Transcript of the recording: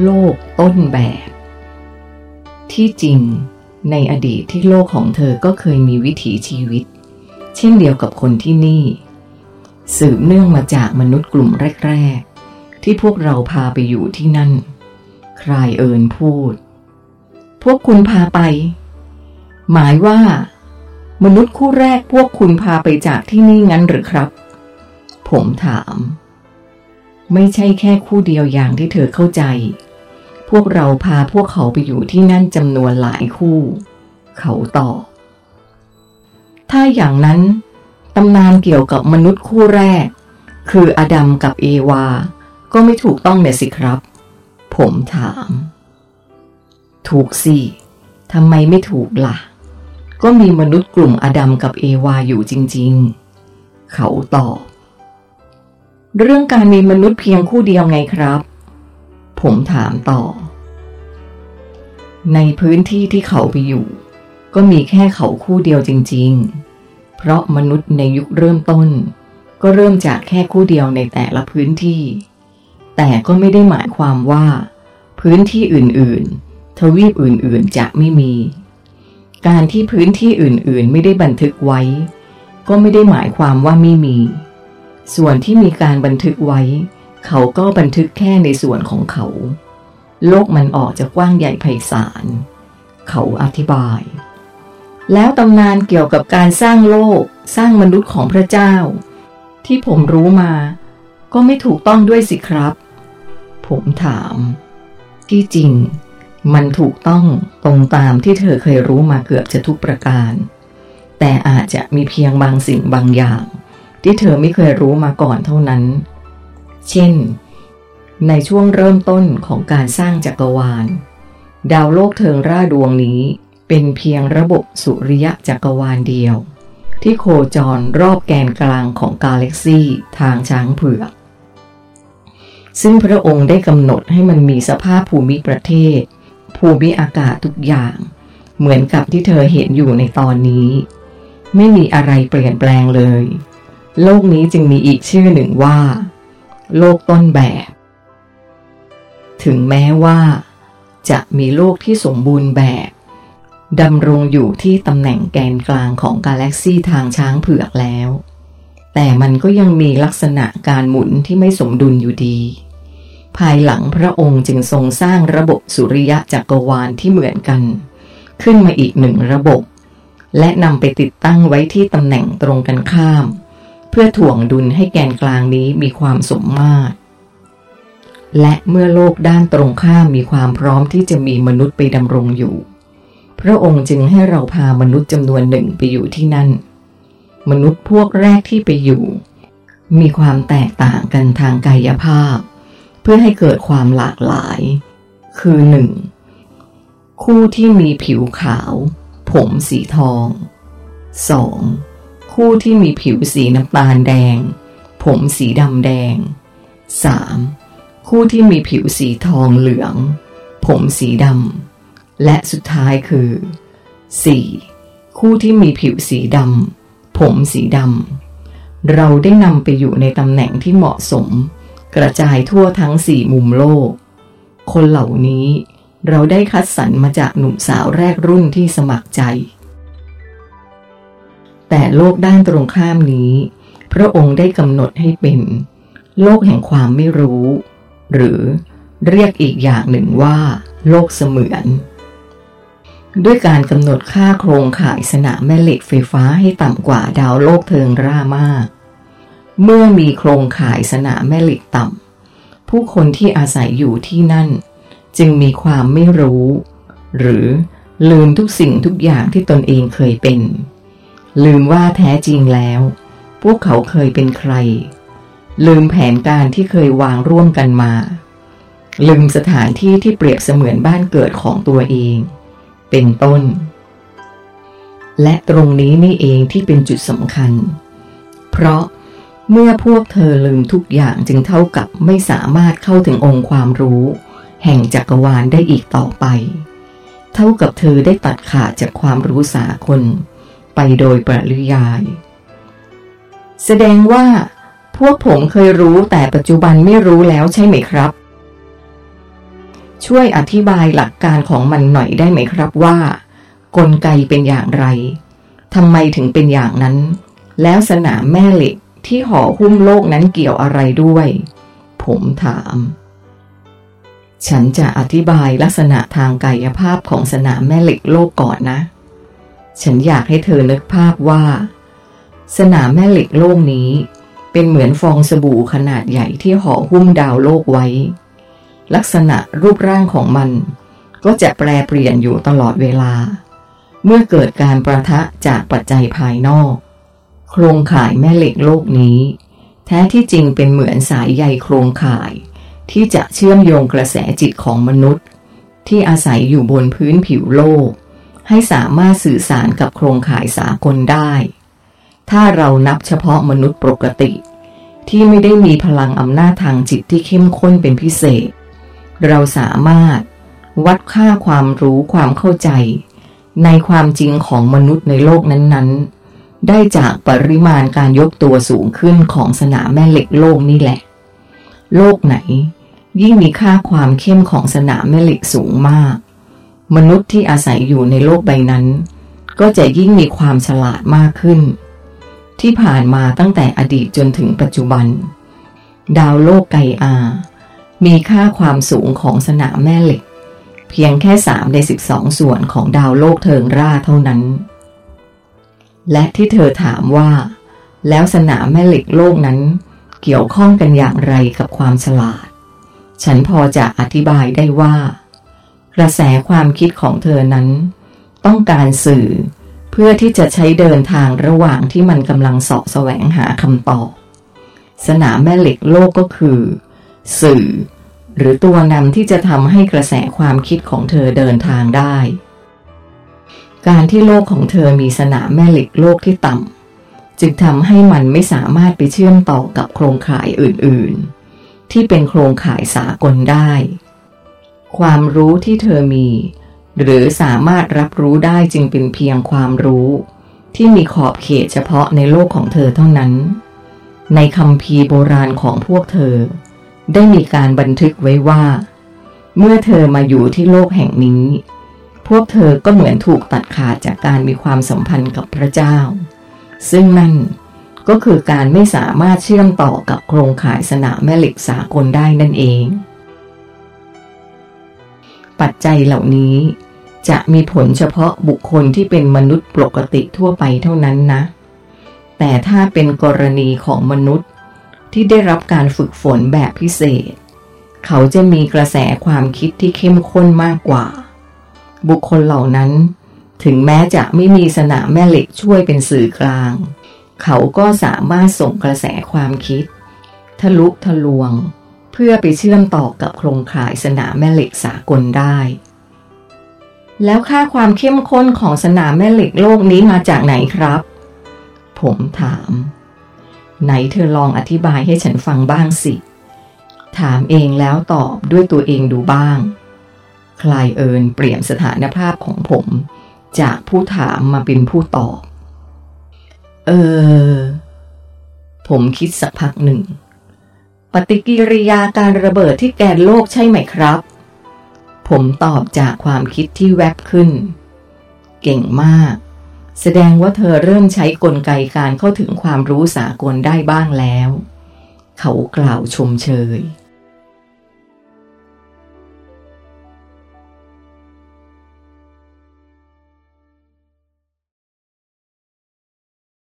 โลกต้นแบบ ที่จริง ในอดีตที่โลกของเธอก็เคยมีวิถีชีวิต เช่นเดียวกับคนที่นี่ สืบเนื่องมาจากมนุษย์กลุ่มแรก ๆ ที่พวกเราพาไปอยู่ที่นั่น ใครเอิญพูด พวกคุณพาไป หมายว่า มนุษย์คู่แรกพวกคุณพาไปจากที่นี่งั้นหรือครับ ผมถาม ไม่ใช่แค่คู่เดียวอย่างที่เธอเข้าใจ พวกเราพาพวกเขาไปอยู่ที่นั่นจำนวนหลายคู่ เขาตอบถ้าอย่างนั้นตำนานเกี่ยวกับมนุษย์คู่แรก คืออดัมกับเอวา ก็ไม่ถูกต้องเนี่ยสิครับ ผมถาม ถูกสิทำไมไม่ถูกละ่ะ ก็มีมนุษย์กลุ่มอดัมกับเอวาอยู่จริง ๆ เขาตอบ เรื่องการมีมนุษย์เพียงคู่เดียวไงครับ ผมถามต่อ ในพื้นที่ที่เขาไปอยู่ ก็มีแค่เขาคู่เดียวจริง ๆ เพราะมนุษย์ในยุคเริ่มต้น ก็เริ่มจากแค่คู่เดียวในแต่ละพื้นที่ แต่ก็ไม่ได้หมายความว่า พื้นที่อื่นๆ ทวีปอื่นๆจะไม่มี การที่พื้นที่อื่นๆ ไม่ได้บันทึกไว้ ก็ไม่ได้หมายความว่าไม่มี ส่วนที่มีการบันทึกไว้ เขาก็บันทึกแค่ในส่วนของเขา โลกมันออกจะกว้างใหญ่ไพศาล เขาอธิบาย แล้วตำนานเกี่ยวกับการสร้างโลกสร้างมนุษย์ของพระเจ้า ที่ผมรู้มา ก็ไม่ถูกต้องด้วยสิครับ ผมถาม ที่จริง มันถูกต้องตรงตามที่เธอเคยรู้มาเกือบจะทุกประการ แต่อาจจะมีเพียงบางสิ่งบางอย่าง ที่เธอไม่เคยรู้มาก่อนเท่านั้น เช่น ในช่วงเริ่มต้นของการสร้างจักรวาล ดาวโลกเทิงร่าดวงนี้เป็นเพียงระบบสุริยะจักรวาลเดียว ที่โคจรรอบแกนกลางของกาแล็กซีทางช้างเผือก ซึ่งพระองค์ได้กำหนดให้มันมีสภาพภูมิประเทศ ภูมิอากาศทุกอย่าง เหมือนกับที่เธอเห็นอยู่ในตอนนี้ ไม่มีอะไรเปลี่ยนแปลงเลย โลกนี้จึงมีอีกชื่อหนึ่งว่า โลกต้นแบบ ถึงแม้ว่า จะมีโลกที่สมบูรณ์แบบดำรงอยู่ที่ตำแหน่งแกนกลางของกาแล็กซีทางช้างเผือกแล้ว แต่มันก็ยังมีลักษณะการหมุนที่ไม่สมดุลอยู่ดี ภายหลังพระองค์จึงทรงสร้างระบบสุริยะจักรวาลที่เหมือนกัน ขึ้นมาอีกหนึ่งระบบ และนำไปติดตั้งไว้ที่ตำแหน่งตรงกันข้าม เพื่อถ่วงดุลให้แกนกลางนี้มีความสมมาตร และเมื่อโลกด้านตรงข้ามมีความพร้อมที่จะมีมนุษย์ไปดำรงอยู่ พระองค์จึงให้เราพามนุษย์จำนวนหนึ่งไปอยู่ที่นั่น มนุษย์พวกแรกที่ไปอยู่ มีความแตกต่างกันทางกายภาพ เพื่อให้เกิดความหลากหลาย คือหนึ่งคู่ที่มีผิวขาว ผมสีทอง 2. คู่ที่มีผิวสีน้ำตาลแดง ผมสีดำแดง 3. คู่ที่มีผิวสีทองเหลือง ผมสีดำ และสุดท้ายคือ 4. คู่ที่มีผิวสีดำ ผมสีดำ เราได้นำไปอยู่ในตำแหน่งที่เหมาะสม กระจายทั่วทั้งสี่มุมโลก คนเหล่านี้เราได้คัดสรรมาจากหนุ่มสาวแรกรุ่นที่สมัครใจ แต่โลกด้านตรงข้ามนี้ พระองค์ได้กำหนดให้เป็น โลกแห่งความไม่รู้ หรือเรียกอีกอย่างหนึ่งว่า โลกเสมือน ด้วยการกำหนดค่าโครงข่ายสนามแม่เหล็กไฟฟ้าให้ต่ำกว่าดาวโลกเทิงร่ามาก เมื่อมีโครงข่ายสนามแม่เหล็กต่ำผู้คนที่อาศัยอยู่ที่นั่น จึงมีความไม่รู้ หรือลืมทุกสิ่งทุกอย่างที่ตนเองเคยเป็น ลืมว่าแท้จริงแล้ว พวกเขาเคยเป็นใคร ลืมแผนการที่เคยวางร่วมกันมา ลืมสถานที่ที่เปรียบเสมือนบ้านเกิดของตัวเอง เป็นต้น และตรงนี้นี่เองที่เป็นจุดสำคัญ เพราะเมื่อพวกเธอลืมทุกอย่างจึงเท่ากับไม่สามารถเข้าถึงองค์ความรู้ แห่งจักรวาลได้อีกต่อไป เท่ากับเธอได้ตัดขาดจากความรู้สากล ไปโดยปริยาย แสดงว่า พวกผมเคยรู้แต่ปัจจุบันไม่รู้แล้วใช่ไหมครับ ช่วยอธิบายหลักการของมันหน่อยได้ไหมครับว่า กลไกเป็นอย่างไรทำไมถึงเป็นอย่างนั้น แล้วสนามแม่เหล็กที่ห่อหุ้มโลกนั้นเกี่ยวอะไรด้วย ผมถาม ฉันจะอธิบายลักษณะทางกายภาพของสนามแม่เหล็กโลกก่อนนะ ฉันอยากให้เธอนึกภาพว่า สนามแม่เหล็กโลกนี้ เป็นเหมือนฟองสบู่ขนาดใหญ่ที่ห่อหุ้มดาวโลกไว้ ลักษณะรูปร่างของมัน ก็จะแปรเปลี่ยนอยู่ตลอดเวลา เมื่อเกิดการประทะจากปัจจัยภายนอก โครงข่ายแม่เหล็กโลกนี้ แท้ที่จริงเป็นเหมือนสายใยโครงข่าย ที่จะเชื่อมโยงกระแสจิตของมนุษย์ ที่อาศัยอยู่บนพื้นผิวโลก ให้สามารถสื่อสารกับโครงข่ายสากลได้ ถ้าเรานับเฉพาะมนุษย์ปกติ ที่ไม่ได้มีพลังอำนาจทางจิตที่เข้มข้นเป็นพิเศษ เราสามารถวัดค่าความรู้ความเข้าใจ ในความจริงของมนุษย์ในโลกนั้นๆ ได้จากปริมาณการยกตัวสูงขึ้นของสนามแม่เหล็กโลกนี่แหละ โลกไหน ยิ่งมีค่าความเข้มของสนามแม่เหล็กสูงมาก มนุษย์ที่อาศัยอยู่ในโลกใบนั้น ก็จะยิ่งมีความฉลาดมากขึ้น ที่ผ่านมาตั้งแต่อดีตจนถึงปัจจุบัน ดาวโลกไกอา มีค่าความสูงของสนามแม่เหล็ก เพียงแค่สามในสิบสองส่วนของดาวโลกเทิงร่าเท่านั้น และที่เธอถามว่า แล้วสนามแม่เหล็กโลกนั้น เกี่ยวข้องกันอย่างไรกับความฉลาด ฉันพอจะอธิบายได้ว่า กระแสความคิดของเธอนั้น ต้องการสื่อเพื่อที่จะใช้เดินทางระหว่างที่มันกำลังสาะแสวงหาคำตอบ สนามแม่เหล็กโลกก็คือ สื่อ หรือตัวนำที่จะทำให้กระแสความคิดของเธอเดินทางได้ การที่โลกของเธอมีสนามแม่เหล็กโลกที่ต่ำจึงทำให้มันไม่สามารถไปเชื่อมต่อกับโครงข่ายอื่นๆ ที่เป็นโครงข่ายสากลได้ ความรู้ที่เธอมี หรือสามารถรับรู้ได้จึงเป็นเพียงความรู้ ที่มีขอบเขตเฉพาะในโลกของเธอเท่านั้น ในคำพีโบราณของพวกเธอ ได้มีการบันทึกไว้ว่า เมื่อเธอมาอยู่ที่โลกแห่งนี้ พวกเธอก็เหมือนถูกตัดขาดจากการมีความสัมพันธ์กับพระเจ้า ซึ่งนั่นก็คือการไม่สามารถเชื่อมต่อกับโครงข่ายสนามแม่เหล็กสากลได้นั่นเอง ปัจจัยเหล่านี้ จะมีผลเฉพาะบุคคลที่เป็นมนุษย์ปกติทั่วไปเท่านั้นนะ แต่ถ้าเป็นกรณีของมนุษย์ที่ได้รับการฝึกฝนแบบพิเศษ เขาจะมีกระแสความคิดที่เข้มข้นมากกว่า บุคคลเหล่านั้น ถึงแม้จะไม่มีสนามแม่เหล็กช่วยเป็นสื่อกลาง เขาก็สามารถส่งกระแสความคิด ทะลุทะลวง เพื่อไปเชื่อมต่อกับโครงข่ายสนามแม่เหล็กสากลได้ แล้วค่าความเข้มข้นของสนามแม่เหล็กโลกนี้มาจากไหนครับ ผมถาม ไหนเธอลองอธิบายให้ฉันฟังบ้างสิ ถามเองแล้วตอบด้วยตัวเองดูบ้าง คลายเอิญเปลี่ยนสถานภาพของผม จากผู้ถามมาเป็นผู้ตอบ เออ ผมคิดสักพักหนึ่ง ปฏิกิริยาการระเบิดที่แกนโลกใช่ไหมครับ ผมตอบจากความคิดที่แวบขึ้น เก่งมาก แสดงว่าเธอเริ่มใช้กลไกการเข้าถึงความรู้สากลได้บ้างแล้ว เขากล่าวชมเชย